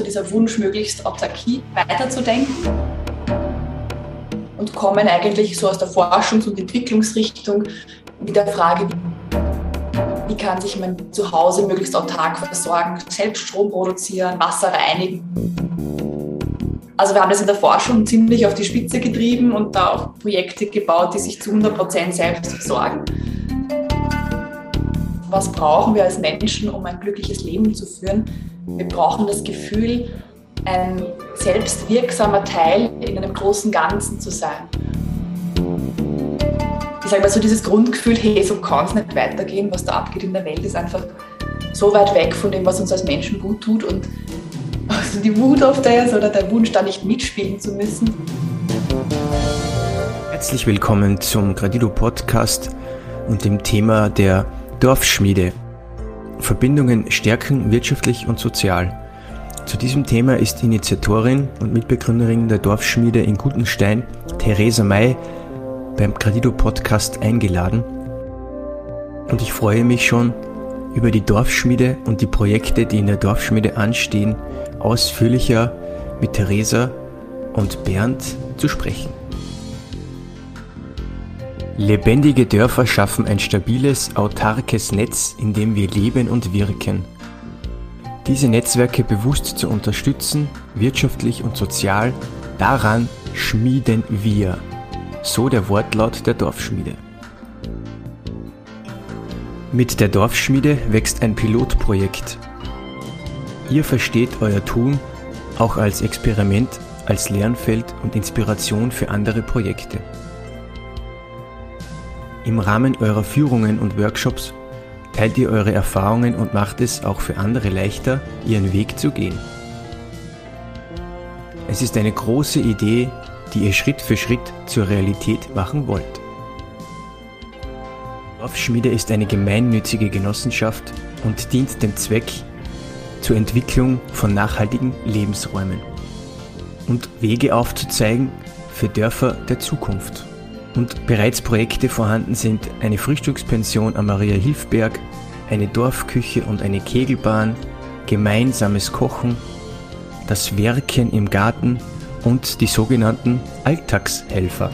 so dieser Wunsch, möglichst Autarkie weiterzudenken und kommen eigentlich so aus der Forschungs- und Entwicklungsrichtung mit der Frage, wie kann sich mein Zuhause möglichst autark versorgen, selbst Strom produzieren, Wasser reinigen. Also wir haben das in der Forschung ziemlich auf die Spitze getrieben und da auch Projekte gebaut, die sich zu 100 Prozent selbst versorgen. Was brauchen wir als Menschen, um ein glückliches Leben zu führen? Wir brauchen das Gefühl, ein selbstwirksamer Teil in einem großen Ganzen zu sein. Ich sage mal so dieses Grundgefühl, hey, so kann es nicht weitergehen, was da abgeht in der Welt, ist einfach so weit weg von dem, was uns als Menschen gut tut und also die Wut auf das oder der Wunsch, da nicht mitspielen zu müssen. Herzlich willkommen zum Gradido Podcast und dem Thema der Dorfschmiede. Verbindungen stärken wirtschaftlich und sozial. Zu diesem Thema ist Initiatorin und Mitbegründerin der Dorfschmiede in Gutenstein, Theresa May, beim Gradido Podcast eingeladen. Und ich freue mich schon, über die Dorfschmiede und die Projekte, die in der Dorfschmiede anstehen, ausführlicher mit Theresa und Bernd zu sprechen. Lebendige Dörfer schaffen ein stabiles, autarkes Netz, in dem wir leben und wirken. Diese Netzwerke bewusst zu unterstützen, wirtschaftlich und sozial, daran schmieden wir. So der Wortlaut der Dorfschmiede. Mit der Dorfschmiede wächst ein Pilotprojekt, Ihr versteht euer Tun auch als Experiment, als Lernfeld und Inspiration für andere Projekte. Im Rahmen eurer Führungen und Workshops teilt ihr eure Erfahrungen und macht es auch für andere leichter, ihren Weg zu gehen. Es ist eine große Idee, die ihr Schritt für Schritt zur Realität machen wollt. Dorfschmiede ist eine gemeinnützige Genossenschaft und dient dem Zweck, zur Entwicklung von nachhaltigen Lebensräumen und Wege aufzuzeigen für Dörfer der Zukunft. Und bereits Projekte vorhanden sind eine Frühstückspension am Maria Hilfberg, eine Dorfküche und eine Kegelbahn, gemeinsames Kochen, das Werken im Garten und die sogenannten Alltagshelfer.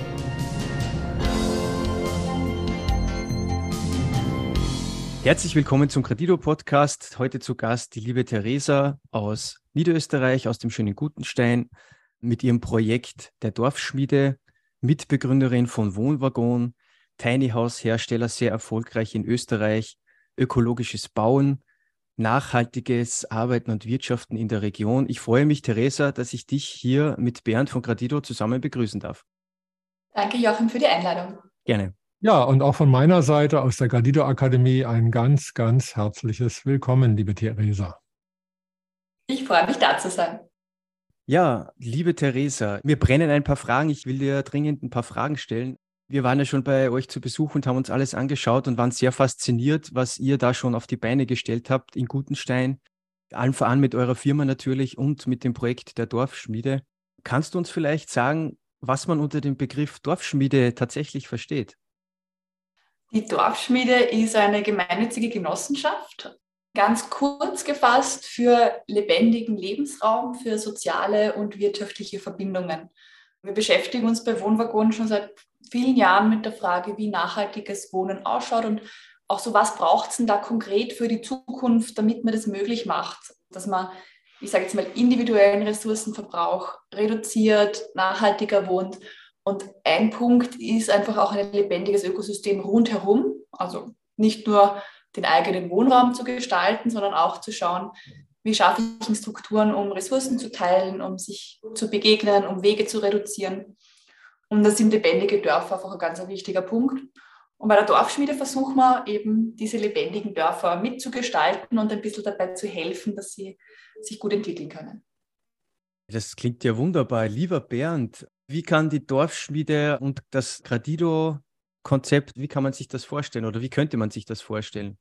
Herzlich willkommen zum Credito Podcast. Heute zu Gast die liebe Theresa aus Niederösterreich, aus dem schönen Gutenstein, mit ihrem Projekt der Dorfschmiede, Mitbegründerin von Wohnwaggon, Tiny House Hersteller, sehr erfolgreich in Österreich, ökologisches Bauen, nachhaltiges Arbeiten und Wirtschaften in der Region. Ich freue mich, Theresa, dass ich dich hier mit Bernd von Gradido zusammen begrüßen darf. Danke, Joachim, für die Einladung. Gerne. Ja, und auch von meiner Seite aus der Gardido Akademie ein ganz, ganz herzliches Willkommen, liebe Theresa. Ich freue mich, da zu sein. Ja, liebe Theresa, mir brennen ein paar Fragen. Ich will dir dringend ein paar Fragen stellen. Wir waren ja schon bei euch zu Besuch und haben uns alles angeschaut und waren sehr fasziniert, was ihr da schon auf die Beine gestellt habt in Gutenstein. Allen voran mit eurer Firma natürlich und mit dem Projekt der Dorfschmiede. Kannst du uns vielleicht sagen, was man unter dem Begriff Dorfschmiede tatsächlich versteht? Die Dorfschmiede ist eine gemeinnützige Genossenschaft, ganz kurz gefasst für lebendigen Lebensraum, für soziale und wirtschaftliche Verbindungen. Wir beschäftigen uns bei Wohnwaggon schon seit vielen Jahren mit der Frage, wie nachhaltiges Wohnen ausschaut und auch so, was braucht es denn da konkret für die Zukunft, damit man das möglich macht, dass man, ich sage jetzt mal, individuellen Ressourcenverbrauch reduziert, nachhaltiger wohnt und ein Punkt ist einfach auch ein lebendiges Ökosystem rundherum, also nicht nur den eigenen Wohnraum zu gestalten, sondern auch zu schauen, wie schaffe ich Strukturen, um Ressourcen zu teilen, um sich zu begegnen, um Wege zu reduzieren. Und da sind lebendige Dörfer einfach ein ganz wichtiger Punkt. Und bei der Dorfschmiede versuchen wir eben diese lebendigen Dörfer mitzugestalten und ein bisschen dabei zu helfen, dass sie sich gut entwickeln können. Das klingt ja wunderbar. Lieber Bernd, wie kann die Dorfschmiede und das Gradido-Konzept, wie kann man sich das vorstellen oder wie könnte man sich das vorstellen?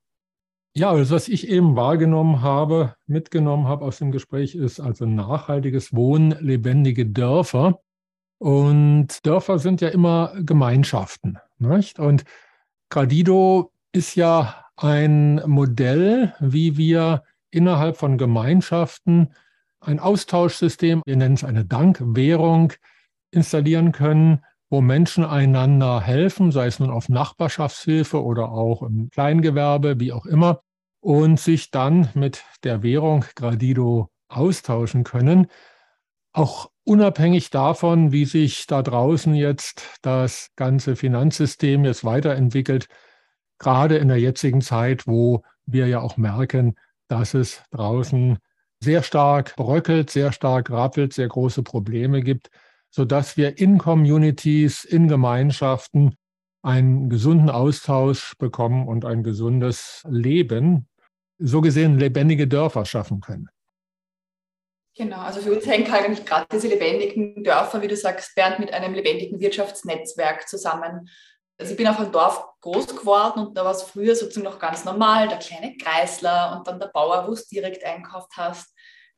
Ja, also was ich eben wahrgenommen habe, mitgenommen habe aus dem Gespräch, ist also nachhaltiges Wohnen, lebendige Dörfer. Und Dörfer sind ja immer Gemeinschaften. Nicht? Und Gradido ist ja ein Modell, wie wir innerhalb von Gemeinschaften ein Austauschsystem, wir nennen es eine Dankwährung, installieren können, wo Menschen einander helfen, sei es nun auf Nachbarschaftshilfe oder auch im Kleingewerbe, wie auch immer, und sich dann mit der Währung Gradido austauschen können. Auch unabhängig davon, wie sich da draußen jetzt das ganze Finanzsystem jetzt weiterentwickelt, gerade in der jetzigen Zeit, wo wir ja auch merken, dass es draußen sehr stark bröckelt, sehr stark rappelt, sehr große Probleme gibt, sodass wir in Communities, in Gemeinschaften einen gesunden Austausch bekommen und ein gesundes Leben, so gesehen lebendige Dörfer schaffen können. Genau, also für uns hängen eigentlich gerade diese lebendigen Dörfer, wie du sagst, Bernd, mit einem lebendigen Wirtschaftsnetzwerk zusammen. Also ich bin auf einem Dorf groß geworden und da war es früher sozusagen noch ganz normal, der kleine Kreisler und dann der Bauer, wo du direkt einkauft hast,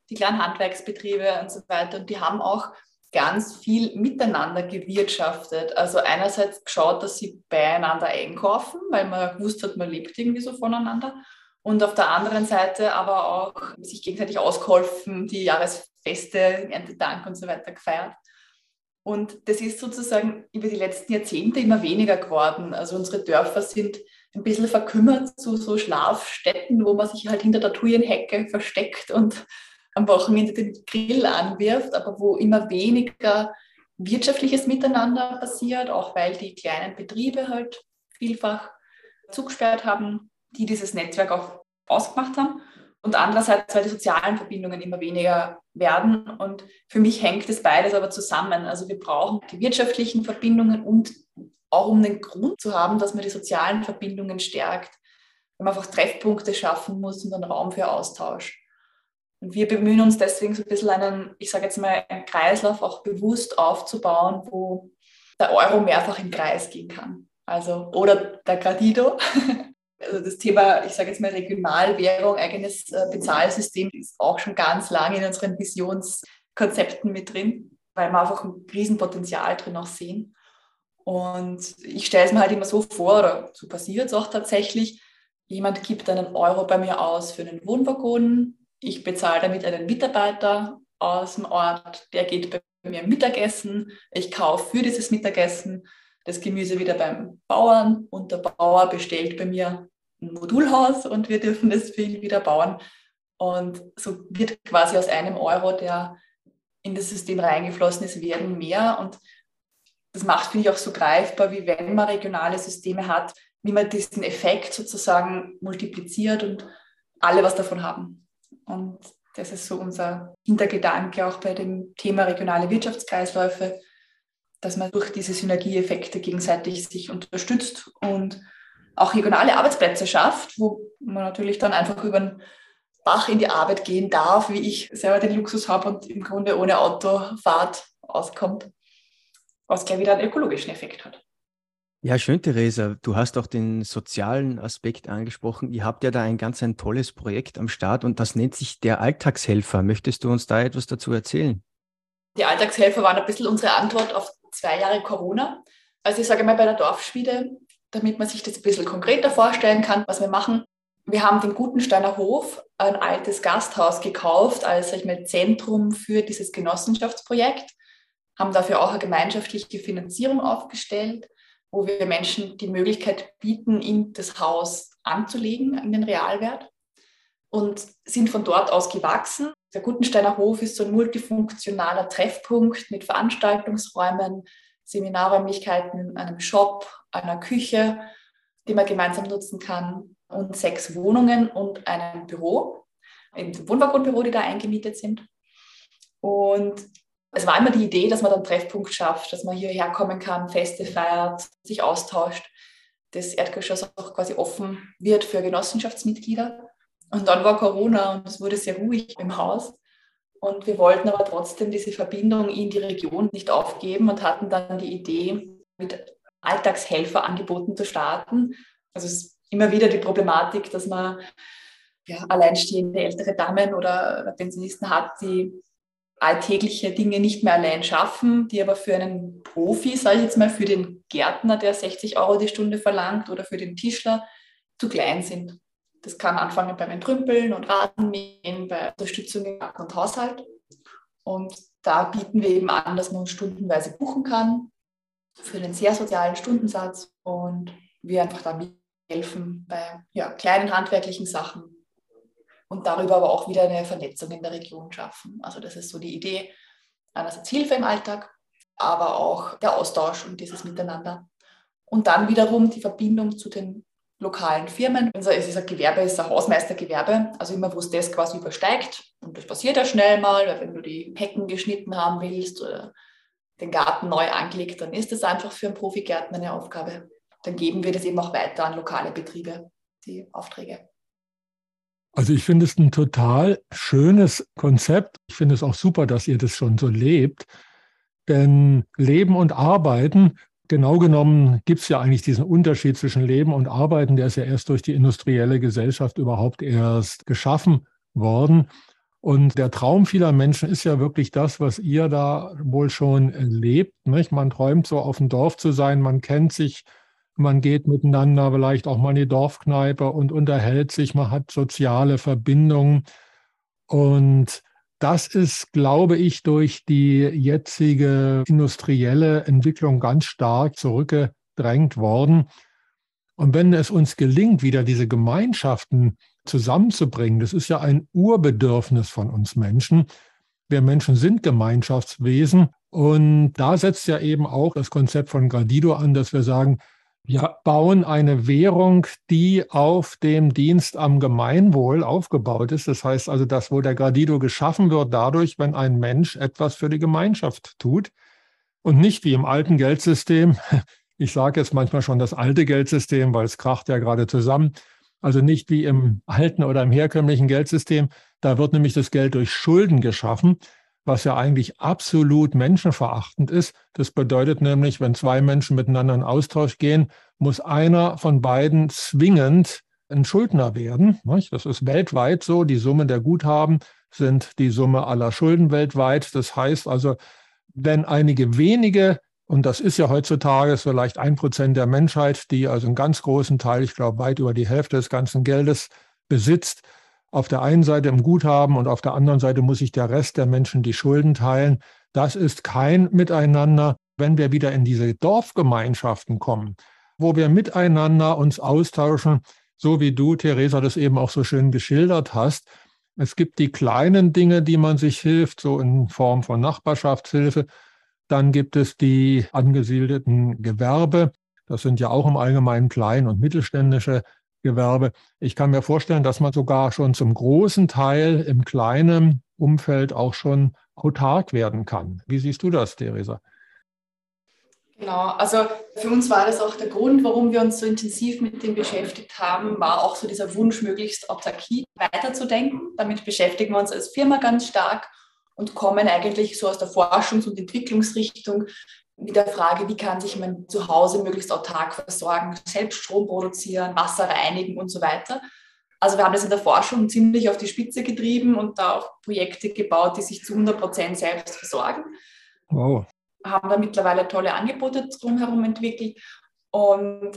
die kleinen Handwerksbetriebe und so weiter. Und die haben auch ganz viel miteinander gewirtschaftet. Also einerseits geschaut, dass sie beieinander einkaufen, weil man gewusst hat, man lebt irgendwie so voneinander. Und auf der anderen Seite aber auch sich gegenseitig ausgeholfen, die Jahresfeste, Erntedank und so weiter gefeiert. Und das ist sozusagen über die letzten Jahrzehnte immer weniger geworden. Also unsere Dörfer sind ein bisschen verkümmert zu so Schlafstätten, wo man sich halt hinter der Thujenhecke versteckt und am Wochenende den Grill anwirft, aber wo immer weniger wirtschaftliches Miteinander passiert, auch weil die kleinen Betriebe halt vielfach zugesperrt haben, die dieses Netzwerk auch ausgemacht haben und andererseits, weil die sozialen Verbindungen immer weniger werden. Und für mich hängt das beides aber zusammen. Also wir brauchen die wirtschaftlichen Verbindungen und auch um den Grund zu haben, dass man die sozialen Verbindungen stärkt, wenn man einfach Treffpunkte schaffen muss und einen Raum für Austausch. Und wir bemühen uns deswegen so ein bisschen einen, ich sage jetzt mal, einen Kreislauf auch bewusst aufzubauen, wo der Euro mehrfach im Kreis gehen kann. Also, oder der Gradido, Also das Thema, ich sage jetzt mal Regionalwährung, eigenes äh, Bezahlsystem ist auch schon ganz lange in unseren Visionskonzepten mit drin, weil wir einfach ein Riesenpotenzial drin auch sehen. Und ich stelle es mir halt immer so vor, oder so passiert es auch tatsächlich, jemand gibt einen Euro bei mir aus für einen Wohnwaggon, ich bezahle damit einen Mitarbeiter aus dem Ort, der geht bei mir Mittagessen, ich kaufe für dieses Mittagessen das Gemüse wieder beim Bauern und der Bauer bestellt bei mir ein Modulhaus und wir dürfen das für ihn wieder bauen. Und so wird quasi aus einem Euro, der in das System reingeflossen ist, werden mehr. Und das macht, finde ich, auch so greifbar, wie wenn man regionale Systeme hat, wie man diesen Effekt sozusagen multipliziert und alle was davon haben. Und das ist so unser Hintergedanke auch bei dem Thema regionale Wirtschaftskreisläufe, dass man durch diese Synergieeffekte gegenseitig sich unterstützt und auch regionale Arbeitsplätze schafft, wo man natürlich dann einfach über den Bach in die Arbeit gehen darf, wie ich selber den Luxus habe und im Grunde ohne Autofahrt auskommt, was gleich wieder einen ökologischen Effekt hat. Ja, schön, Theresa. Du hast auch den sozialen Aspekt angesprochen. Ihr habt ja da ein ganz ein tolles Projekt am Start und das nennt sich der Alltagshelfer. Möchtest du uns da etwas dazu erzählen? Die Alltagshelfer waren ein bisschen unsere Antwort auf zwei Jahre Corona. Also ich sage mal, bei der Dorfschmiede, damit man sich das ein bisschen konkreter vorstellen kann, was wir machen. Wir haben den Gutensteiner Hof, ein altes Gasthaus gekauft als ich mal, Zentrum für dieses Genossenschaftsprojekt, haben dafür auch eine gemeinschaftliche Finanzierung aufgestellt, wo wir Menschen die Möglichkeit bieten, in das Haus anzulegen, in den Realwert und sind von dort aus gewachsen. Der Gutensteiner Hof ist so ein multifunktionaler Treffpunkt mit Veranstaltungsräumen, Seminarräumlichkeiten, einem Shop, einer Küche, die man gemeinsam nutzen kann und sechs Wohnungen und einem Büro, im Wohnwaggonbüro, die da eingemietet sind. Und es war immer die Idee, dass man dann Treffpunkt schafft, dass man hierher kommen kann, Feste feiert, sich austauscht, das Erdgeschoss auch quasi offen wird für Genossenschaftsmitglieder. Und dann war Corona und es wurde sehr ruhig im Haus. Und wir wollten aber trotzdem diese Verbindung in die Region nicht aufgeben und hatten dann die Idee, mit Alltagshelferangeboten zu starten. Also es ist immer wieder die Problematik, dass man ja, alleinstehende ältere Damen oder Pensionisten hat, die alltägliche Dinge nicht mehr allein schaffen, die aber für einen Profi, sage ich jetzt mal, für den Gärtner, der 60 Euro die Stunde verlangt oder für den Tischler, zu klein sind. Das kann anfangen beim Entrümpeln und Rasenmähen, bei Unterstützung im Garten und Haushalt. Und da bieten wir eben an, dass man uns stundenweise buchen kann für einen sehr sozialen Stundensatz und wir einfach da helfen bei ja, kleinen handwerklichen Sachen und darüber aber auch wieder eine Vernetzung in der Region schaffen. Also das ist so die Idee, einerseits Hilfe im Alltag, aber auch der Austausch und dieses Miteinander. Und dann wiederum die Verbindung zu den lokalen Firmen. Also es ist ein Gewerbe, es ist ein Hausmeistergewerbe, also immer wo es das quasi übersteigt. Und das passiert ja schnell mal, weil wenn du die Hecken geschnitten haben willst oder den Garten neu angelegt, dann ist das einfach für einen Profigärtner eine Aufgabe. Dann geben wir das eben auch weiter an lokale Betriebe, die Aufträge. Also ich finde es ein total schönes Konzept. Ich finde es auch super, dass ihr das schon so lebt. Denn Leben und Arbeiten, genau genommen gibt es ja eigentlich diesen Unterschied zwischen Leben und Arbeiten, der ist ja erst durch die industrielle Gesellschaft überhaupt erst geschaffen worden. Und der Traum vieler Menschen ist ja wirklich das, was ihr da wohl schon lebt. Nicht? Man träumt so auf dem Dorf zu sein, man kennt sich, man geht miteinander vielleicht auch mal in die Dorfkneipe und unterhält sich, man hat soziale Verbindungen. Und das ist, glaube ich, durch die jetzige industrielle Entwicklung ganz stark zurückgedrängt worden. Und wenn es uns gelingt, wieder diese Gemeinschaften zusammenzubringen, das ist ja ein Urbedürfnis von uns Menschen. Wir Menschen sind Gemeinschaftswesen. Und da setzt ja eben auch das Konzept von Gradido an, dass wir sagen, wir bauen eine Währung, die auf dem Dienst am Gemeinwohl aufgebaut ist. Das heißt also, dass wo der Gradido geschaffen wird, dadurch, wenn ein Mensch etwas für die Gemeinschaft tut und nicht wie im alten Geldsystem. Ich sage jetzt manchmal schon das alte Geldsystem, weil es kracht ja gerade zusammen. Also nicht wie im alten oder im herkömmlichen Geldsystem. Da wird nämlich das Geld durch Schulden geschaffen was ja eigentlich absolut menschenverachtend ist. Das bedeutet nämlich, wenn zwei Menschen miteinander in Austausch gehen, muss einer von beiden zwingend ein Schuldner werden. Das ist weltweit so. Die Summe der Guthaben sind die Summe aller Schulden weltweit. Das heißt also, wenn einige wenige, und das ist ja heutzutage vielleicht ein Prozent der Menschheit, die also einen ganz großen Teil, ich glaube weit über die Hälfte des ganzen Geldes besitzt, auf der einen Seite im Guthaben und auf der anderen Seite muss sich der Rest der Menschen die Schulden teilen. Das ist kein Miteinander. Wenn wir wieder in diese Dorfgemeinschaften kommen, wo wir miteinander uns austauschen, so wie du, Theresa, das eben auch so schön geschildert hast. Es gibt die kleinen Dinge, die man sich hilft, so in Form von Nachbarschaftshilfe. Dann gibt es die angesiedelten Gewerbe. Das sind ja auch im Allgemeinen klein- und mittelständische Gewerbe. Ich kann mir vorstellen, dass man sogar schon zum großen Teil im kleinen Umfeld auch schon autark werden kann. Wie siehst du das, Theresa? Genau, also für uns war das auch der Grund, warum wir uns so intensiv mit dem beschäftigt haben, war auch so dieser Wunsch, möglichst Autarkie weiterzudenken. Damit beschäftigen wir uns als Firma ganz stark und kommen eigentlich so aus der Forschungs- und Entwicklungsrichtung mit der Frage, wie kann sich mein Zuhause möglichst autark versorgen, selbst Strom produzieren, Wasser reinigen und so weiter. Also wir haben das in der Forschung ziemlich auf die Spitze getrieben und da auch Projekte gebaut, die sich zu 100 Prozent selbst versorgen. Wow. Haben da mittlerweile tolle Angebote drumherum entwickelt und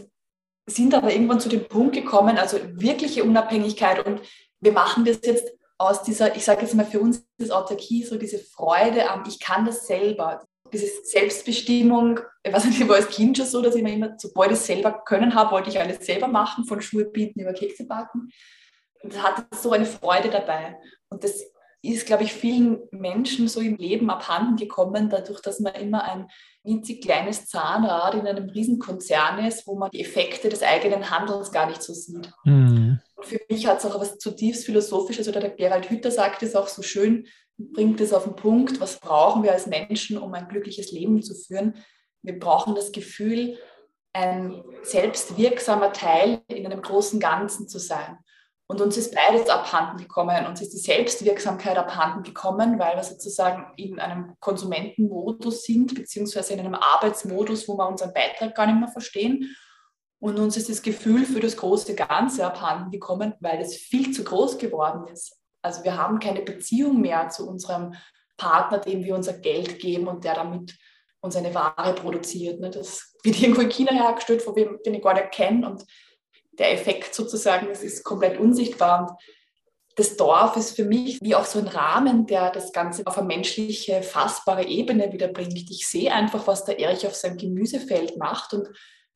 sind aber irgendwann zu dem Punkt gekommen, also wirkliche Unabhängigkeit und wir machen das jetzt aus dieser, ich sage jetzt mal für uns ist Autarkie so diese Freude am, ich kann das selber diese Selbstbestimmung, ich weiß nicht, war als Kind schon so, dass ich mir immer, sobald ich es selber können habe, wollte ich alles selber machen, von Schuhe bieten über Kekse backen. Und das hatte so eine Freude dabei. Und das ist, glaube ich, vielen Menschen so im Leben abhanden gekommen, dadurch, dass man immer ein winzig kleines Zahnrad in einem Riesenkonzern ist, wo man die Effekte des eigenen Handelns gar nicht so sieht. Mhm. Für mich hat es auch was zutiefst Philosophisches, oder der Gerald Hütter sagt es auch so schön, bringt es auf den Punkt, was brauchen wir als Menschen, um ein glückliches Leben zu führen. Wir brauchen das Gefühl, ein selbstwirksamer Teil in einem großen Ganzen zu sein. Und uns ist beides abhanden gekommen. Uns ist die Selbstwirksamkeit abhanden gekommen, weil wir sozusagen in einem Konsumentenmodus sind, beziehungsweise in einem Arbeitsmodus, wo wir unseren Beitrag gar nicht mehr verstehen. Und uns ist das Gefühl für das große Ganze abhanden gekommen, weil es viel zu groß geworden ist. Also wir haben keine Beziehung mehr zu unserem Partner, dem wir unser Geld geben und der damit uns eine Ware produziert. Ne? Das wird irgendwo in China hergestellt, von wem den ich gar nicht kenne. Und der Effekt sozusagen, das ist komplett unsichtbar. Und das Dorf ist für mich wie auch so ein Rahmen, der das Ganze auf eine menschliche, fassbare Ebene wiederbringt. Ich sehe einfach, was der Erich auf seinem Gemüsefeld macht und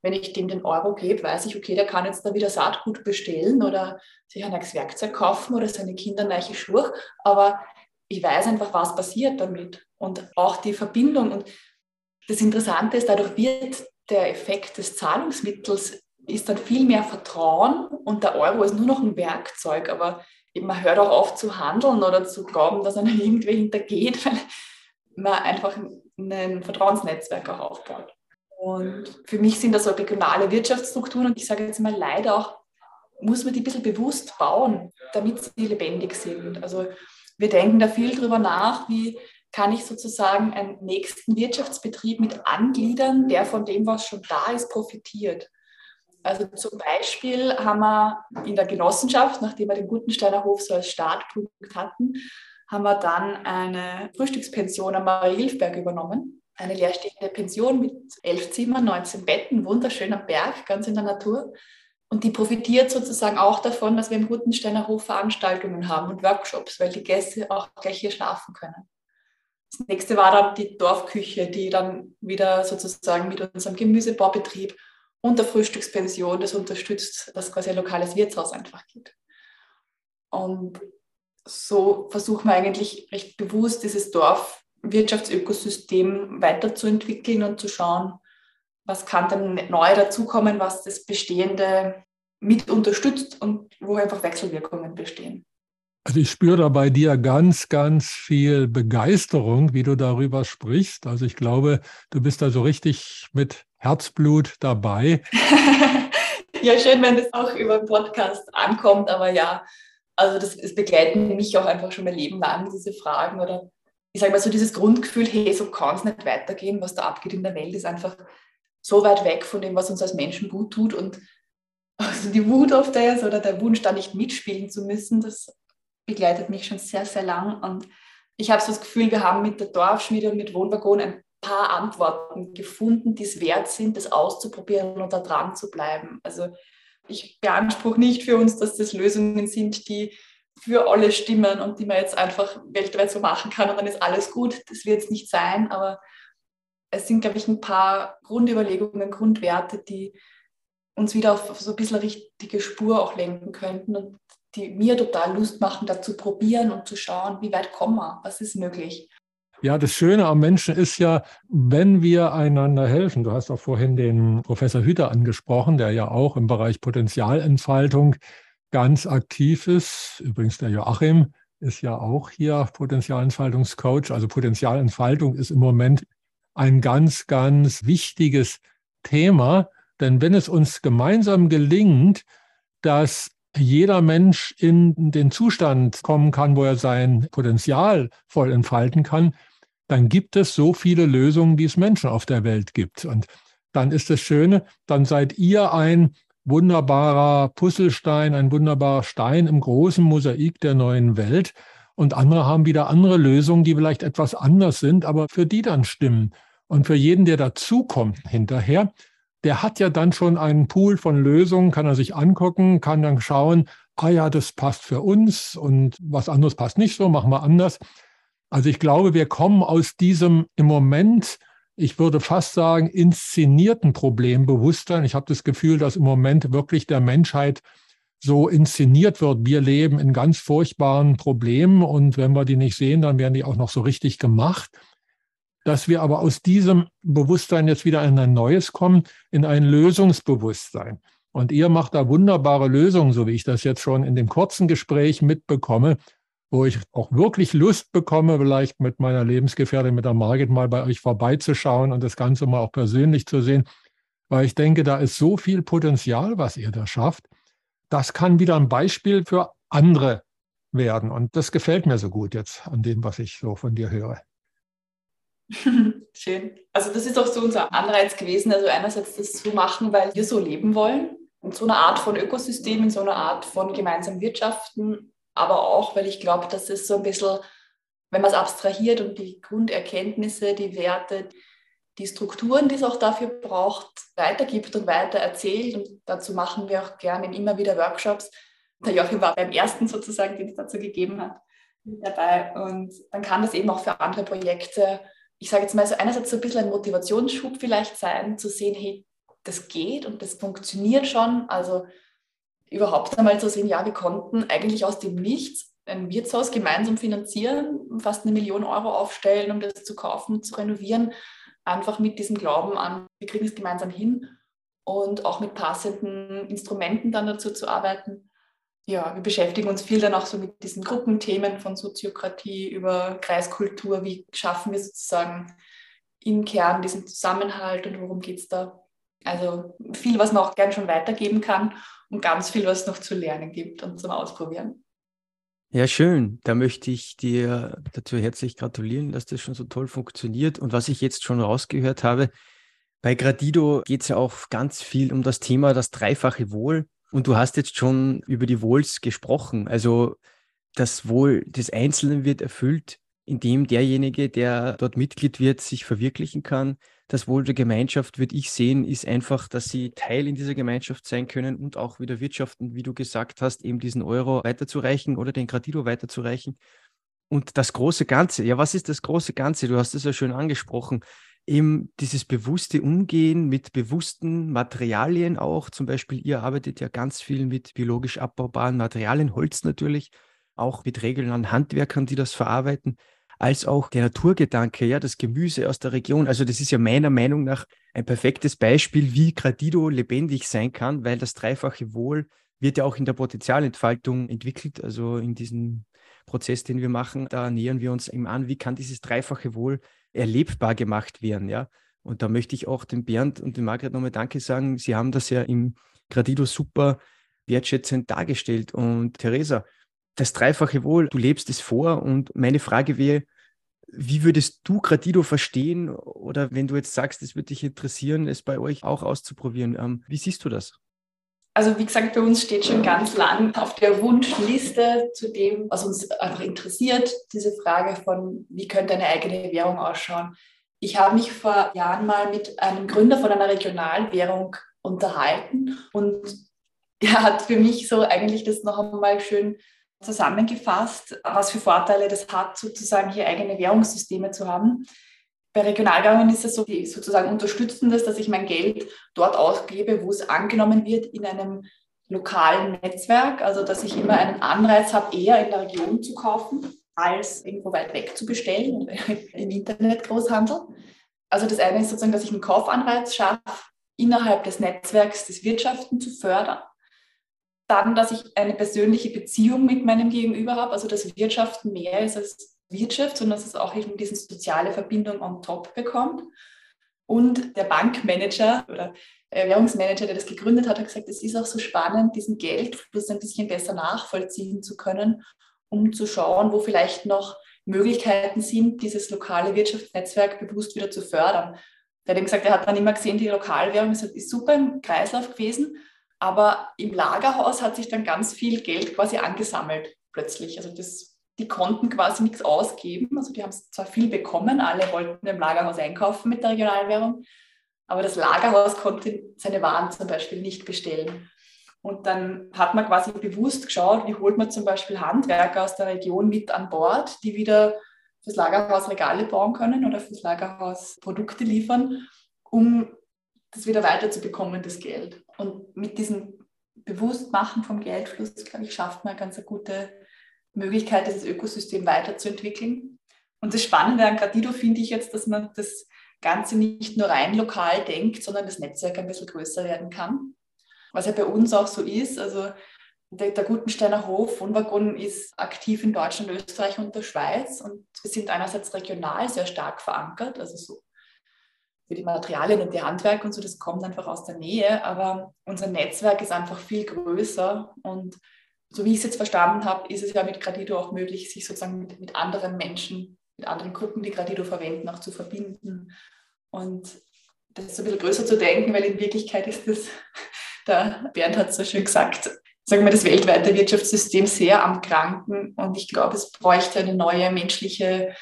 wenn ich dem den Euro gebe, weiß ich, okay, der kann jetzt da wieder Saatgut bestellen oder sich ein neues Werkzeug kaufen oder seine Kinder neue Schuhe. Aber ich weiß einfach, was passiert damit und auch die Verbindung. Und das Interessante ist, dadurch wird der Effekt des Zahlungsmittels ist dann viel mehr Vertrauen und der Euro ist nur noch ein Werkzeug. Aber man hört auch oft zu handeln oder zu glauben, dass einer irgendwie hintergeht, weil man einfach ein Vertrauensnetzwerk auch aufbaut. Und für mich sind das so regionale Wirtschaftsstrukturen und ich sage jetzt mal leider auch, muss man die ein bisschen bewusst bauen, damit sie lebendig sind. Also wir denken da viel drüber nach, wie kann ich sozusagen einen nächsten Wirtschaftsbetrieb mit angliedern, der von dem, was schon da ist, profitiert. Also zum Beispiel haben wir in der Genossenschaft, nachdem wir den Gutensteiner Hof so als Startpunkt hatten, haben wir dann eine Frühstückspension am Mariehilfberg übernommen eine leerstehende Pension mit elf Zimmern, 19 Betten, wunderschön am Berg, ganz in der Natur. Und die profitiert sozusagen auch davon, dass wir im Rutensteiner Hof Veranstaltungen haben und Workshops, weil die Gäste auch gleich hier schlafen können. Das nächste war dann die Dorfküche, die dann wieder sozusagen mit unserem Gemüsebaubetrieb und der Frühstückspension das unterstützt, dass quasi ein lokales Wirtshaus einfach gibt. Und so versuchen wir eigentlich recht bewusst dieses Dorf Wirtschaftsökosystem weiterzuentwickeln und zu schauen, was kann denn neu dazukommen, was das Bestehende mit unterstützt und wo einfach Wechselwirkungen bestehen. Also ich spüre da bei dir ganz, ganz viel Begeisterung, wie du darüber sprichst. Also ich glaube, du bist da so richtig mit Herzblut dabei. ja, schön, wenn das auch über den Podcast ankommt, aber ja, also das, das begleiten mich auch einfach schon mein Leben lang, diese Fragen oder ich sage mal so dieses Grundgefühl, hey, so kann es nicht weitergehen, was da abgeht in der Welt, ist einfach so weit weg von dem, was uns als Menschen gut tut. Und also die Wut auf das oder der Wunsch, da nicht mitspielen zu müssen, das begleitet mich schon sehr, sehr lang. Und ich habe so das Gefühl, wir haben mit der Dorfschmiede und mit Wohnwaggon ein paar Antworten gefunden, die es wert sind, das auszuprobieren und da dran zu bleiben. Also ich beanspruche nicht für uns, dass das Lösungen sind, die für alle stimmen und die man jetzt einfach weltweit so machen kann und dann ist alles gut. Das wird es nicht sein, aber es sind, glaube ich, ein paar Grundüberlegungen, Grundwerte, die uns wieder auf, so ein bisschen richtige Spur auch lenken könnten und die mir total Lust machen, da zu probieren und zu schauen, wie weit kommen wir, was ist möglich. Ja, das Schöne am Menschen ist ja, wenn wir einander helfen. Du hast auch vorhin den Professor Hüter angesprochen, der ja auch im Bereich Potenzialentfaltung ganz aktiv ist. Übrigens der Joachim ist ja auch hier Potenzialentfaltungscoach. Also Potenzialentfaltung ist im Moment ein ganz, ganz wichtiges Thema. Denn wenn es uns gemeinsam gelingt, dass jeder Mensch in den Zustand kommen kann, wo er sein Potenzial voll entfalten kann, dann gibt es so viele Lösungen, wie es Menschen auf der Welt gibt. Und dann ist das Schöne, dann seid ihr ein wunderbarer Puzzlestein, ein wunderbarer Stein im großen Mosaik der neuen Welt. Und andere haben wieder andere Lösungen, die vielleicht etwas anders sind, aber für die dann stimmen. Und für jeden, der dazukommt hinterher, der hat ja dann schon einen Pool von Lösungen, kann er sich angucken, kann dann schauen, ah ja, das passt für uns und was anderes passt nicht so, machen wir anders. Also ich glaube, wir kommen aus diesem im Moment ich würde fast sagen, inszenierten Problembewusstsein. Ich habe das Gefühl, dass im Moment wirklich der Menschheit so inszeniert wird. Wir leben in ganz furchtbaren Problemen und wenn wir die nicht sehen, dann werden die auch noch so richtig gemacht. Dass wir aber aus diesem Bewusstsein jetzt wieder in ein neues kommen, in ein Lösungsbewusstsein. Und ihr macht da wunderbare Lösungen, so wie ich das jetzt schon in dem kurzen Gespräch mitbekomme wo ich auch wirklich Lust bekomme, vielleicht mit meiner Lebensgefährtin, mit der Margit mal bei euch vorbeizuschauen und das Ganze mal auch persönlich zu sehen, weil ich denke, da ist so viel Potenzial, was ihr da schafft. Das kann wieder ein Beispiel für andere werden. Und das gefällt mir so gut jetzt an dem, was ich so von dir höre. Schön. Also das ist auch so unser Anreiz gewesen, also einerseits das zu machen, weil wir so leben wollen und so eine Art von Ökosystem, in so einer Art von gemeinsamen Wirtschaften aber auch, weil ich glaube, dass es so ein bisschen, wenn man es abstrahiert und die Grunderkenntnisse, die Werte, die Strukturen, die es auch dafür braucht, weitergibt und weiter erzählt. Und dazu machen wir auch gerne immer wieder Workshops. Der Joachim war beim ersten sozusagen, den es dazu gegeben hat, dabei. Und dann kann das eben auch für andere Projekte, ich sage jetzt mal so einerseits so ein bisschen ein Motivationsschub vielleicht sein, zu sehen, hey, das geht und das funktioniert schon. Also überhaupt einmal zu sehen, ja, wir konnten eigentlich aus dem Nichts ein Wirtshaus gemeinsam finanzieren, fast eine Million Euro aufstellen, um das zu kaufen, zu renovieren, einfach mit diesem Glauben an, wir kriegen es gemeinsam hin und auch mit passenden Instrumenten dann dazu zu arbeiten. Ja, wir beschäftigen uns viel dann auch so mit diesen Gruppenthemen von Soziokratie über Kreiskultur. Wie schaffen wir sozusagen im Kern diesen Zusammenhalt und worum geht es da? Also viel, was man auch gern schon weitergeben kann und ganz viel, was noch zu lernen gibt und zum Ausprobieren. Ja, schön. Da möchte ich dir dazu herzlich gratulieren, dass das schon so toll funktioniert. Und was ich jetzt schon rausgehört habe, bei Gradido geht es ja auch ganz viel um das Thema das dreifache Wohl. Und du hast jetzt schon über die Wohls gesprochen. Also das Wohl des Einzelnen wird erfüllt, indem derjenige, der dort Mitglied wird, sich verwirklichen kann. Das Wohl der Gemeinschaft, würde ich sehen, ist einfach, dass sie Teil in dieser Gemeinschaft sein können und auch wieder wirtschaften, wie du gesagt hast, eben diesen Euro weiterzureichen oder den Gradido weiterzureichen. Und das große Ganze, ja, was ist das große Ganze? Du hast es ja schön angesprochen. Eben dieses bewusste Umgehen mit bewussten Materialien auch. Zum Beispiel, ihr arbeitet ja ganz viel mit biologisch abbaubaren Materialien, Holz natürlich, auch mit regionalen Handwerkern, die das verarbeiten als auch der Naturgedanke, ja, das Gemüse aus der Region. Also das ist ja meiner Meinung nach ein perfektes Beispiel, wie Gradido lebendig sein kann, weil das dreifache Wohl wird ja auch in der Potenzialentfaltung entwickelt, also in diesem Prozess, den wir machen, da nähern wir uns eben an, wie kann dieses dreifache Wohl erlebbar gemacht werden, ja. Und da möchte ich auch dem Bernd und dem Margret nochmal Danke sagen. Sie haben das ja im Gradido super wertschätzend dargestellt. Und Theresa, das dreifache Wohl, du lebst es vor. Und meine Frage wäre, wie würdest du Gradido verstehen? Oder wenn du jetzt sagst, es würde dich interessieren, es bei euch auch auszuprobieren, ähm, wie siehst du das? Also wie gesagt, bei uns steht schon ganz lang auf der Wunschliste zu dem, was uns einfach interessiert, diese Frage von, wie könnte eine eigene Währung ausschauen. Ich habe mich vor Jahren mal mit einem Gründer von einer Regionalwährung unterhalten und er hat für mich so eigentlich das noch einmal schön zusammengefasst, was für Vorteile das hat, sozusagen hier eigene Währungssysteme zu haben. Bei Regionalwährungen ist es so, die sozusagen unterstützen das, dass ich mein Geld dort ausgebe, wo es angenommen wird, in einem lokalen Netzwerk, also dass ich immer einen Anreiz habe, eher in der Region zu kaufen, als irgendwo weit weg zu bestellen im Internet Großhandel. Also das eine ist sozusagen, dass ich einen Kaufanreiz schaffe, innerhalb des Netzwerks des Wirtschaften zu fördern dann, dass ich eine persönliche Beziehung mit meinem Gegenüber habe, also dass Wirtschaften mehr ist als Wirtschaft, sondern dass es auch eben diese soziale Verbindung on top bekommt. Und der Bankmanager oder Währungsmanager, der das gegründet hat, hat gesagt, es ist auch so spannend, diesen Geldfluss ein bisschen besser nachvollziehen zu können, um zu schauen, wo vielleicht noch Möglichkeiten sind, dieses lokale Wirtschaftsnetzwerk bewusst wieder zu fördern. Er hat eben gesagt, er hat dann immer gesehen, die Lokalwährung ist super im Kreislauf gewesen, aber im Lagerhaus hat sich dann ganz viel Geld quasi angesammelt plötzlich. Also das, die konnten quasi nichts ausgeben. Also die haben zwar viel bekommen, alle wollten im Lagerhaus einkaufen mit der Regionalwährung, aber das Lagerhaus konnte seine Waren zum Beispiel nicht bestellen. Und dann hat man quasi bewusst geschaut, wie holt man zum Beispiel Handwerker aus der Region mit an Bord, die wieder fürs Lagerhaus Regale bauen können oder fürs Lagerhaus Produkte liefern, um das wieder weiterzubekommen, das Geld. Und mit diesem Bewusstmachen vom Geldfluss, glaube ich, schafft man ganz eine gute Möglichkeit, dieses Ökosystem weiterzuentwickeln. Und das Spannende an Gradido finde ich jetzt, dass man das Ganze nicht nur rein lokal denkt, sondern das Netzwerk ein bisschen größer werden kann. Was ja bei uns auch so ist. Also der, der Gutensteiner Hof Wohnwaggon ist aktiv in Deutschland, Österreich und der Schweiz und wir sind einerseits regional sehr stark verankert, also so für die Materialien und die Handwerk und so, das kommt einfach aus der Nähe, aber unser Netzwerk ist einfach viel größer. Und so wie ich es jetzt verstanden habe, ist es ja mit Gradido auch möglich, sich sozusagen mit, mit anderen Menschen, mit anderen Gruppen, die Gradido verwenden, auch zu verbinden. Und das so ein bisschen größer zu denken, weil in Wirklichkeit ist das, der Bernd hat es so schön gesagt, sagen wir, das weltweite Wirtschaftssystem sehr am Kranken. Und ich glaube, es bräuchte eine neue menschliche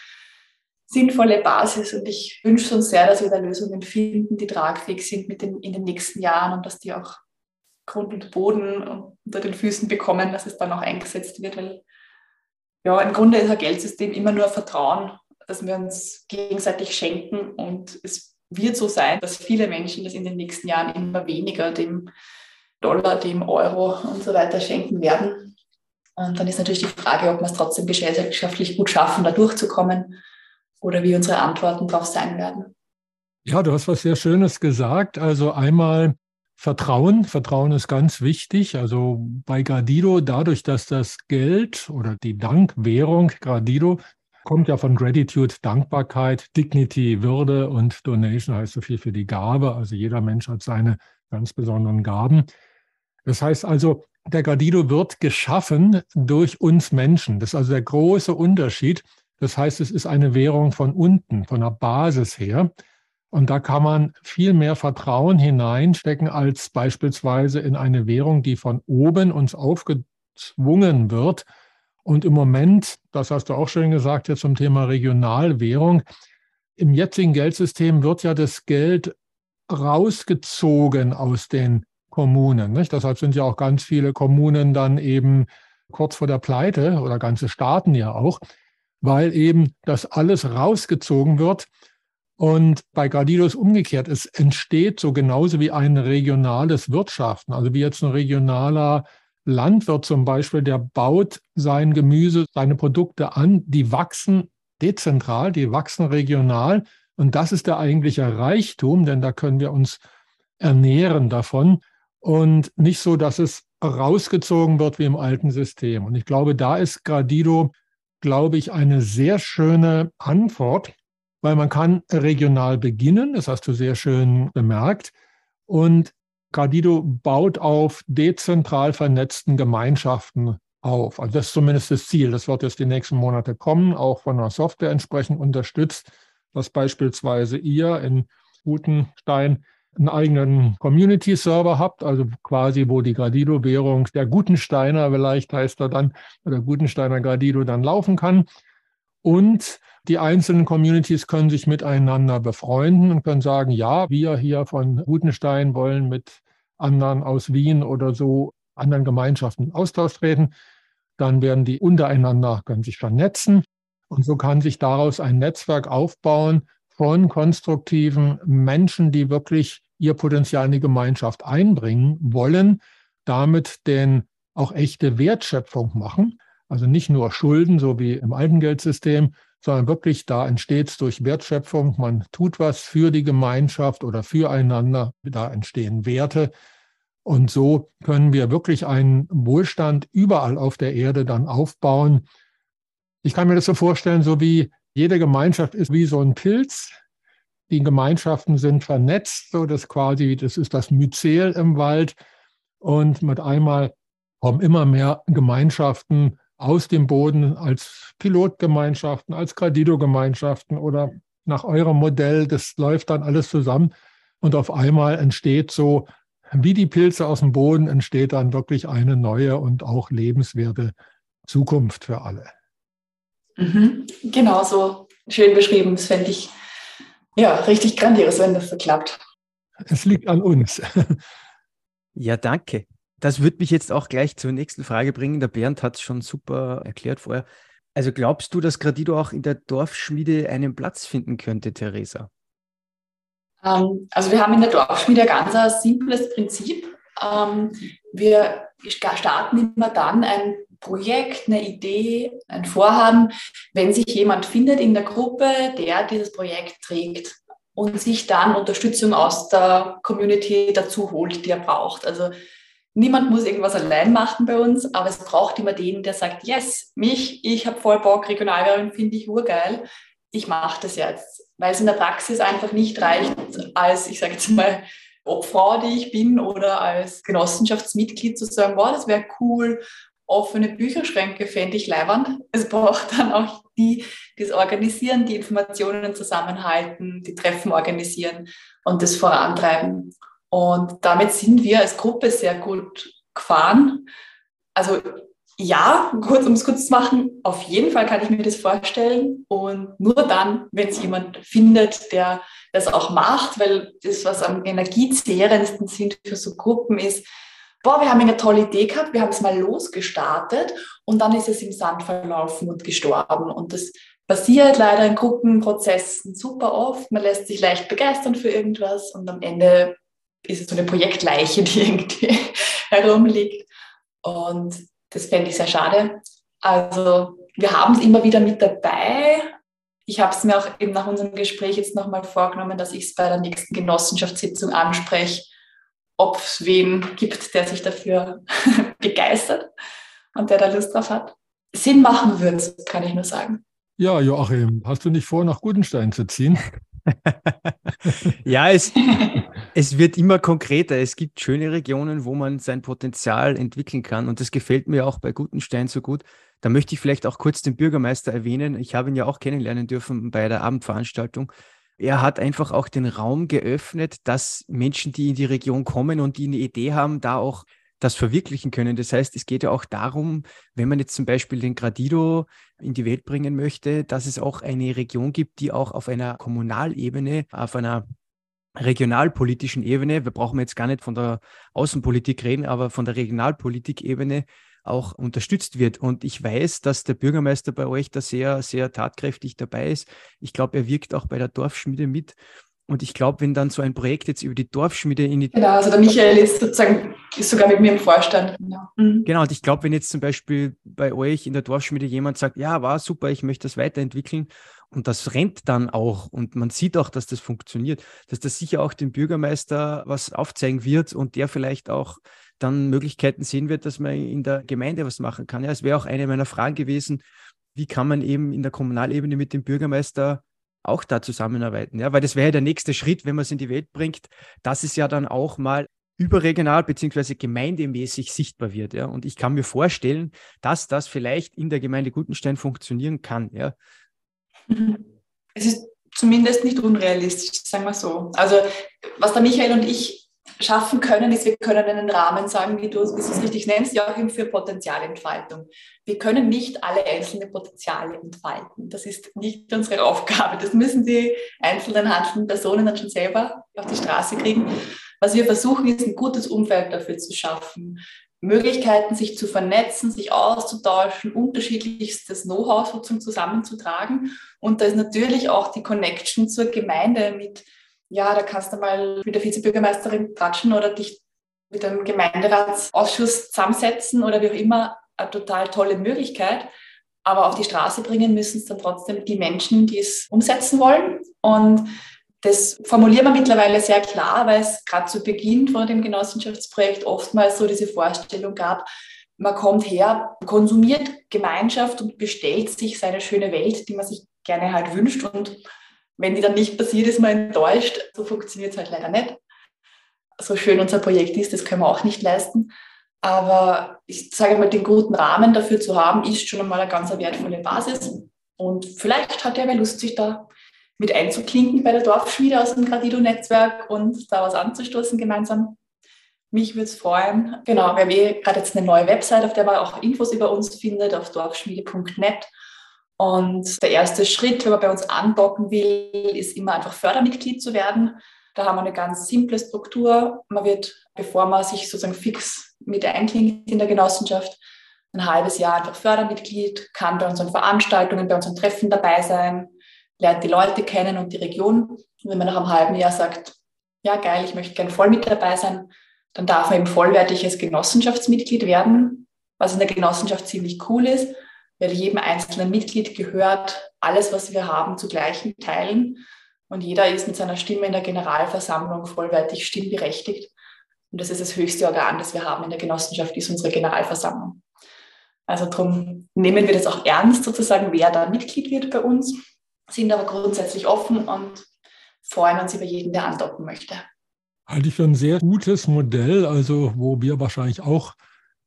sinnvolle Basis. Und ich wünsche uns sehr, dass wir da Lösungen finden, die tragfähig sind mit den, in den nächsten Jahren und dass die auch Grund und Boden unter den Füßen bekommen, dass es dann auch eingesetzt wird, weil ja, im Grunde ist ein Geldsystem immer nur Vertrauen, dass wir uns gegenseitig schenken. Und es wird so sein, dass viele Menschen das in den nächsten Jahren immer weniger dem Dollar, dem Euro und so weiter schenken werden. Und dann ist natürlich die Frage, ob wir es trotzdem gesellschaftlich gut schaffen, da durchzukommen oder wie unsere Antworten darauf sein werden. Ja, du hast was sehr Schönes gesagt. Also einmal Vertrauen. Vertrauen ist ganz wichtig. Also bei Gradido, dadurch, dass das Geld oder die Dankwährung Gradido kommt ja von Gratitude, Dankbarkeit, Dignity, Würde und Donation heißt so viel für die Gabe. Also jeder Mensch hat seine ganz besonderen Gaben. Das heißt also, der Gradido wird geschaffen durch uns Menschen. Das ist also der große Unterschied. Das heißt, es ist eine Währung von unten, von der Basis her. Und da kann man viel mehr Vertrauen hineinstecken als beispielsweise in eine Währung, die von oben uns aufgezwungen wird. Und im Moment, das hast du auch schön gesagt, jetzt zum Thema Regionalwährung, im jetzigen Geldsystem wird ja das Geld rausgezogen aus den Kommunen. Nicht? Deshalb sind ja auch ganz viele Kommunen dann eben kurz vor der Pleite oder ganze Staaten ja auch, weil eben das alles rausgezogen wird. Und bei Gradido ist umgekehrt. Es entsteht so genauso wie ein regionales Wirtschaften. Also wie jetzt ein regionaler Landwirt zum Beispiel, der baut sein Gemüse, seine Produkte an, die wachsen dezentral, die wachsen regional. Und das ist der eigentliche Reichtum, denn da können wir uns ernähren davon. Und nicht so, dass es rausgezogen wird wie im alten System. Und ich glaube, da ist Gradido glaube ich, eine sehr schöne Antwort, weil man kann regional beginnen, das hast du sehr schön bemerkt. Und Cardido baut auf dezentral vernetzten Gemeinschaften auf. Also das ist zumindest das Ziel. Das wird jetzt die nächsten Monate kommen, auch von der Software entsprechend unterstützt, dass beispielsweise ihr in Gutenstein einen eigenen Community-Server habt, also quasi, wo die Gradido-Währung der Gutensteiner, vielleicht heißt er dann, oder Gutensteiner Gradido dann laufen kann. Und die einzelnen Communities können sich miteinander befreunden und können sagen, ja, wir hier von Gutenstein wollen mit anderen aus Wien oder so anderen Gemeinschaften Austausch treten. Dann werden die untereinander, können sich vernetzen. Und so kann sich daraus ein Netzwerk aufbauen, von konstruktiven Menschen, die wirklich ihr Potenzial in die Gemeinschaft einbringen wollen, damit denn auch echte Wertschöpfung machen. Also nicht nur Schulden, so wie im alten Geldsystem, sondern wirklich da entsteht es durch Wertschöpfung. Man tut was für die Gemeinschaft oder füreinander. Da entstehen Werte. Und so können wir wirklich einen Wohlstand überall auf der Erde dann aufbauen. Ich kann mir das so vorstellen, so wie jede Gemeinschaft ist wie so ein Pilz. Die Gemeinschaften sind vernetzt, so dass quasi, das ist das Myzel im Wald. Und mit einmal kommen immer mehr Gemeinschaften aus dem Boden als Pilotgemeinschaften, als Gradido-Gemeinschaften oder nach eurem Modell. Das läuft dann alles zusammen. Und auf einmal entsteht so, wie die Pilze aus dem Boden, entsteht dann wirklich eine neue und auch lebenswerte Zukunft für alle. Mhm. Genau so schön beschrieben. Das fände ich ja richtig grandios, wenn das so klappt. Es liegt an uns. Ja, danke. Das wird mich jetzt auch gleich zur nächsten Frage bringen. Der Bernd hat es schon super erklärt vorher. Also glaubst du, dass Gradido auch in der Dorfschmiede einen Platz finden könnte, Theresa? Ähm, also wir haben in der Dorfschmiede ein ganz simples Prinzip. Ähm, wir starten immer dann ein Projekt, eine Idee, ein Vorhaben, wenn sich jemand findet in der Gruppe, der dieses Projekt trägt und sich dann Unterstützung aus der Community dazu holt, die er braucht. Also niemand muss irgendwas allein machen bei uns, aber es braucht immer den, der sagt, yes, mich, ich habe voll Bock, Regionalwährung finde ich urgeil, ich mache das jetzt. Weil es in der Praxis einfach nicht reicht, als, ich sage jetzt mal, Frau, die ich bin, oder als Genossenschaftsmitglied zu sagen, wow, das wäre cool offene Bücherschränke fände ich leibernd. Es braucht dann auch die, die es organisieren, die Informationen zusammenhalten, die Treffen organisieren und das vorantreiben. Und damit sind wir als Gruppe sehr gut gefahren. Also Ja, kurz, um es kurz zu machen, auf jeden Fall kann ich mir das vorstellen. Und nur dann, wenn es jemand findet, der das auch macht, weil das, was am energiezehrendsten sind für so Gruppen ist, boah, wir haben eine tolle Idee gehabt, wir haben es mal losgestartet und dann ist es im Sand verlaufen und gestorben. Und das passiert leider in Gruppenprozessen super oft. Man lässt sich leicht begeistern für irgendwas und am Ende ist es so eine Projektleiche, die irgendwie herumliegt. Und das fände ich sehr schade. Also wir haben es immer wieder mit dabei. Ich habe es mir auch eben nach unserem Gespräch jetzt nochmal vorgenommen, dass ich es bei der nächsten Genossenschaftssitzung anspreche, ob es wen gibt, der sich dafür begeistert und der da Lust drauf hat. Sinn machen würde es, kann ich nur sagen. Ja, Joachim, hast du nicht vor, nach Gutenstein zu ziehen? ja, es, es wird immer konkreter. Es gibt schöne Regionen, wo man sein Potenzial entwickeln kann. Und das gefällt mir auch bei Gutenstein so gut. Da möchte ich vielleicht auch kurz den Bürgermeister erwähnen. Ich habe ihn ja auch kennenlernen dürfen bei der Abendveranstaltung. Er hat einfach auch den Raum geöffnet, dass Menschen, die in die Region kommen und die eine Idee haben, da auch das verwirklichen können. Das heißt, es geht ja auch darum, wenn man jetzt zum Beispiel den Gradido in die Welt bringen möchte, dass es auch eine Region gibt, die auch auf einer Kommunalebene, auf einer regionalpolitischen Ebene, wir brauchen jetzt gar nicht von der Außenpolitik reden, aber von der Regionalpolitik-Ebene auch unterstützt wird. Und ich weiß, dass der Bürgermeister bei euch da sehr, sehr tatkräftig dabei ist. Ich glaube, er wirkt auch bei der Dorfschmiede mit. Und ich glaube, wenn dann so ein Projekt jetzt über die Dorfschmiede in die Genau, also der Michael ist sozusagen ist sogar mit mir im Vorstand. Genau, mhm. genau und ich glaube, wenn jetzt zum Beispiel bei euch in der Dorfschmiede jemand sagt, ja, war super, ich möchte das weiterentwickeln und das rennt dann auch und man sieht auch, dass das funktioniert, dass das sicher auch dem Bürgermeister was aufzeigen wird und der vielleicht auch dann Möglichkeiten sehen wird, dass man in der Gemeinde was machen kann. Ja, es wäre auch eine meiner Fragen gewesen, wie kann man eben in der Kommunalebene mit dem Bürgermeister auch da zusammenarbeiten. Ja, weil das wäre ja der nächste Schritt, wenn man es in die Welt bringt, dass es ja dann auch mal überregional beziehungsweise gemeindemäßig sichtbar wird. Ja. Und ich kann mir vorstellen, dass das vielleicht in der Gemeinde Gutenstein funktionieren kann. Ja. Es ist zumindest nicht unrealistisch, sagen wir so. Also was der Michael und ich schaffen können, ist, wir können einen Rahmen sagen, wie du, es richtig nennst, auch für Potenzialentfaltung. Wir können nicht alle einzelne Potenziale entfalten. Das ist nicht unsere Aufgabe. Das müssen die einzelnen handelnden Personen dann schon selber auf die Straße kriegen. Was wir versuchen, ist ein gutes Umfeld dafür zu schaffen. Möglichkeiten, sich zu vernetzen, sich auszutauschen, unterschiedlichstes Know-how sozusagen zusammenzutragen. Und da ist natürlich auch die Connection zur Gemeinde mit ja, da kannst du mal mit der Vizebürgermeisterin tratschen oder dich mit einem Gemeinderatsausschuss zusammensetzen oder wie auch immer, eine total tolle Möglichkeit. Aber auf die Straße bringen müssen es dann trotzdem die Menschen, die es umsetzen wollen. Und das formulieren wir mittlerweile sehr klar, weil es gerade zu Beginn von dem Genossenschaftsprojekt oftmals so diese Vorstellung gab, man kommt her, konsumiert Gemeinschaft und bestellt sich seine schöne Welt, die man sich gerne halt wünscht und wenn die dann nicht passiert, ist man enttäuscht. So funktioniert es halt leider nicht. So schön unser Projekt ist, das können wir auch nicht leisten. Aber ich sage mal, den guten Rahmen dafür zu haben, ist schon einmal eine ganz wertvolle Basis. Und vielleicht hat ja wer Lust, sich da mit einzuklinken bei der Dorfschmiede aus dem Gradido-Netzwerk und da was anzustoßen gemeinsam. Mich würde es freuen. Genau, wir haben eh gerade jetzt eine neue Website, auf der man auch Infos über uns findet, auf dorfschmiede.net. Und der erste Schritt, wenn man bei uns andocken will, ist immer einfach Fördermitglied zu werden. Da haben wir eine ganz simple Struktur. Man wird, bevor man sich sozusagen fix mit einklingt in der Genossenschaft, ein halbes Jahr einfach Fördermitglied, kann bei unseren Veranstaltungen, bei unseren Treffen dabei sein, lernt die Leute kennen und die Region. Und wenn man nach einem halben Jahr sagt, ja geil, ich möchte gerne voll mit dabei sein, dann darf man eben vollwertiges Genossenschaftsmitglied werden, was in der Genossenschaft ziemlich cool ist weil jedem einzelnen Mitglied gehört alles, was wir haben, zu gleichen Teilen. Und jeder ist mit seiner Stimme in der Generalversammlung vollwertig stimmberechtigt. Und das ist das höchste Organ, das wir haben in der Genossenschaft, ist unsere Generalversammlung. Also darum nehmen wir das auch ernst, sozusagen, wer da Mitglied wird bei uns, sind aber grundsätzlich offen und freuen uns über jeden, der andocken möchte. Halte ich für ein sehr gutes Modell, also wo wir wahrscheinlich auch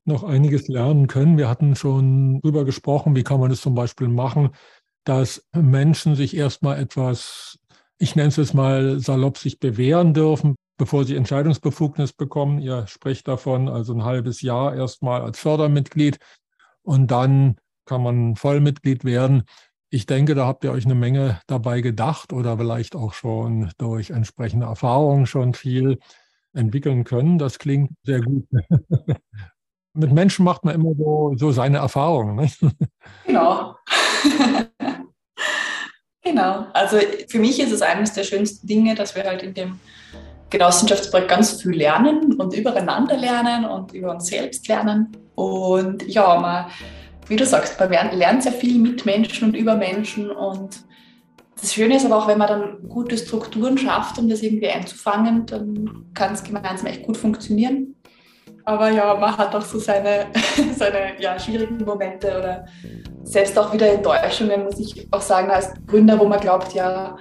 noch einiges lernen können. Wir hatten schon darüber gesprochen, wie kann man es zum Beispiel machen, dass Menschen sich erstmal etwas, ich nenne es jetzt mal salopp, sich bewähren dürfen, bevor sie Entscheidungsbefugnis bekommen. Ihr sprecht davon, also ein halbes Jahr erstmal als Fördermitglied. und dann kann man Vollmitglied werden. Ich denke, da habt ihr euch eine Menge dabei gedacht oder vielleicht auch schon durch entsprechende Erfahrungen schon viel entwickeln können. Das klingt sehr gut. Mit Menschen macht man immer so, so seine Erfahrungen. Ne? Genau. genau. Also für mich ist es eines der schönsten Dinge, dass wir halt in dem Genossenschaftsprojekt ganz viel lernen und übereinander lernen und über uns selbst lernen. Und ja, man, wie du sagst, man lernt sehr viel mit Menschen und über Menschen. Und das Schöne ist aber auch, wenn man dann gute Strukturen schafft, um das irgendwie einzufangen, dann kann es gemeinsam echt gut funktionieren. Aber ja, man hat auch so seine, seine ja, schwierigen Momente oder selbst auch wieder Enttäuschungen, muss ich auch sagen, als Gründer, wo man glaubt, ja,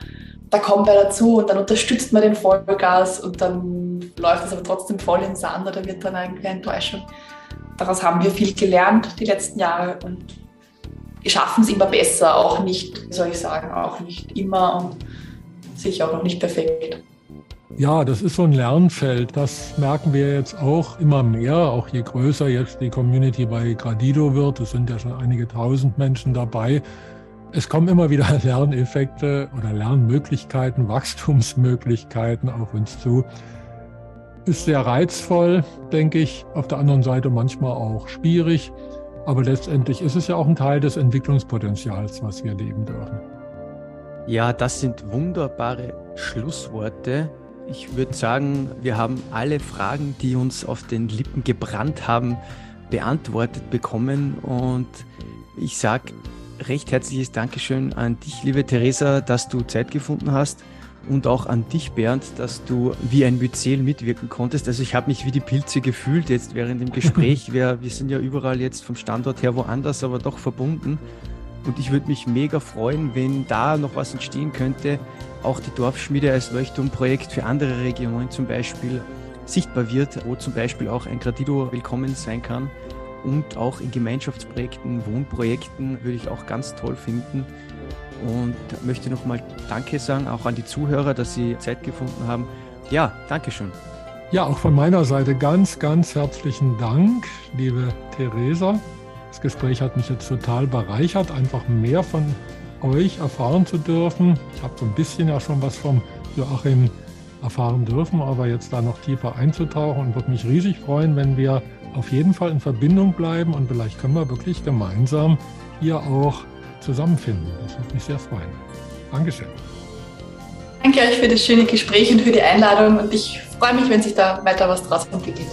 da kommt wer dazu und dann unterstützt man den Vollgas und dann läuft es aber trotzdem voll ins Sand oder wird dann eine Enttäuschung. Daraus haben wir viel gelernt die letzten Jahre und schaffen es immer besser, auch nicht, soll ich sagen, auch nicht immer und sicher auch noch nicht perfekt. Ja, das ist so ein Lernfeld. Das merken wir jetzt auch immer mehr, auch je größer jetzt die Community bei Gradido wird. Es sind ja schon einige tausend Menschen dabei. Es kommen immer wieder Lerneffekte oder Lernmöglichkeiten, Wachstumsmöglichkeiten auf uns zu. Ist sehr reizvoll, denke ich. Auf der anderen Seite manchmal auch schwierig. Aber letztendlich ist es ja auch ein Teil des Entwicklungspotenzials, was wir leben dürfen. Ja, das sind wunderbare Schlussworte. Ich würde sagen, wir haben alle Fragen, die uns auf den Lippen gebrannt haben, beantwortet bekommen. Und ich sage recht herzliches Dankeschön an dich, liebe Theresa, dass du Zeit gefunden hast und auch an dich, Bernd, dass du wie ein Myzel mitwirken konntest. Also ich habe mich wie die Pilze gefühlt jetzt während dem Gespräch. wir, wir sind ja überall jetzt vom Standort her woanders, aber doch verbunden. Und ich würde mich mega freuen, wenn da noch was entstehen könnte. Auch die Dorfschmiede als Leuchtturmprojekt für andere Regionen zum Beispiel sichtbar wird, wo zum Beispiel auch ein Gradido willkommen sein kann und auch in Gemeinschaftsprojekten, Wohnprojekten würde ich auch ganz toll finden. Und möchte nochmal Danke sagen, auch an die Zuhörer, dass sie Zeit gefunden haben. Ja, Dankeschön. Ja, auch von meiner Seite ganz, ganz herzlichen Dank, liebe Theresa. Das Gespräch hat mich jetzt total bereichert, einfach mehr von euch erfahren zu dürfen. Ich habe so ein bisschen ja schon was vom Joachim erfahren dürfen, aber jetzt da noch tiefer einzutauchen und würde mich riesig freuen, wenn wir auf jeden Fall in Verbindung bleiben und vielleicht können wir wirklich gemeinsam hier auch zusammenfinden. Das würde mich sehr freuen. Dankeschön. Danke euch für das schöne Gespräch und für die Einladung und ich freue mich, wenn sich da weiter was draus entwickelt.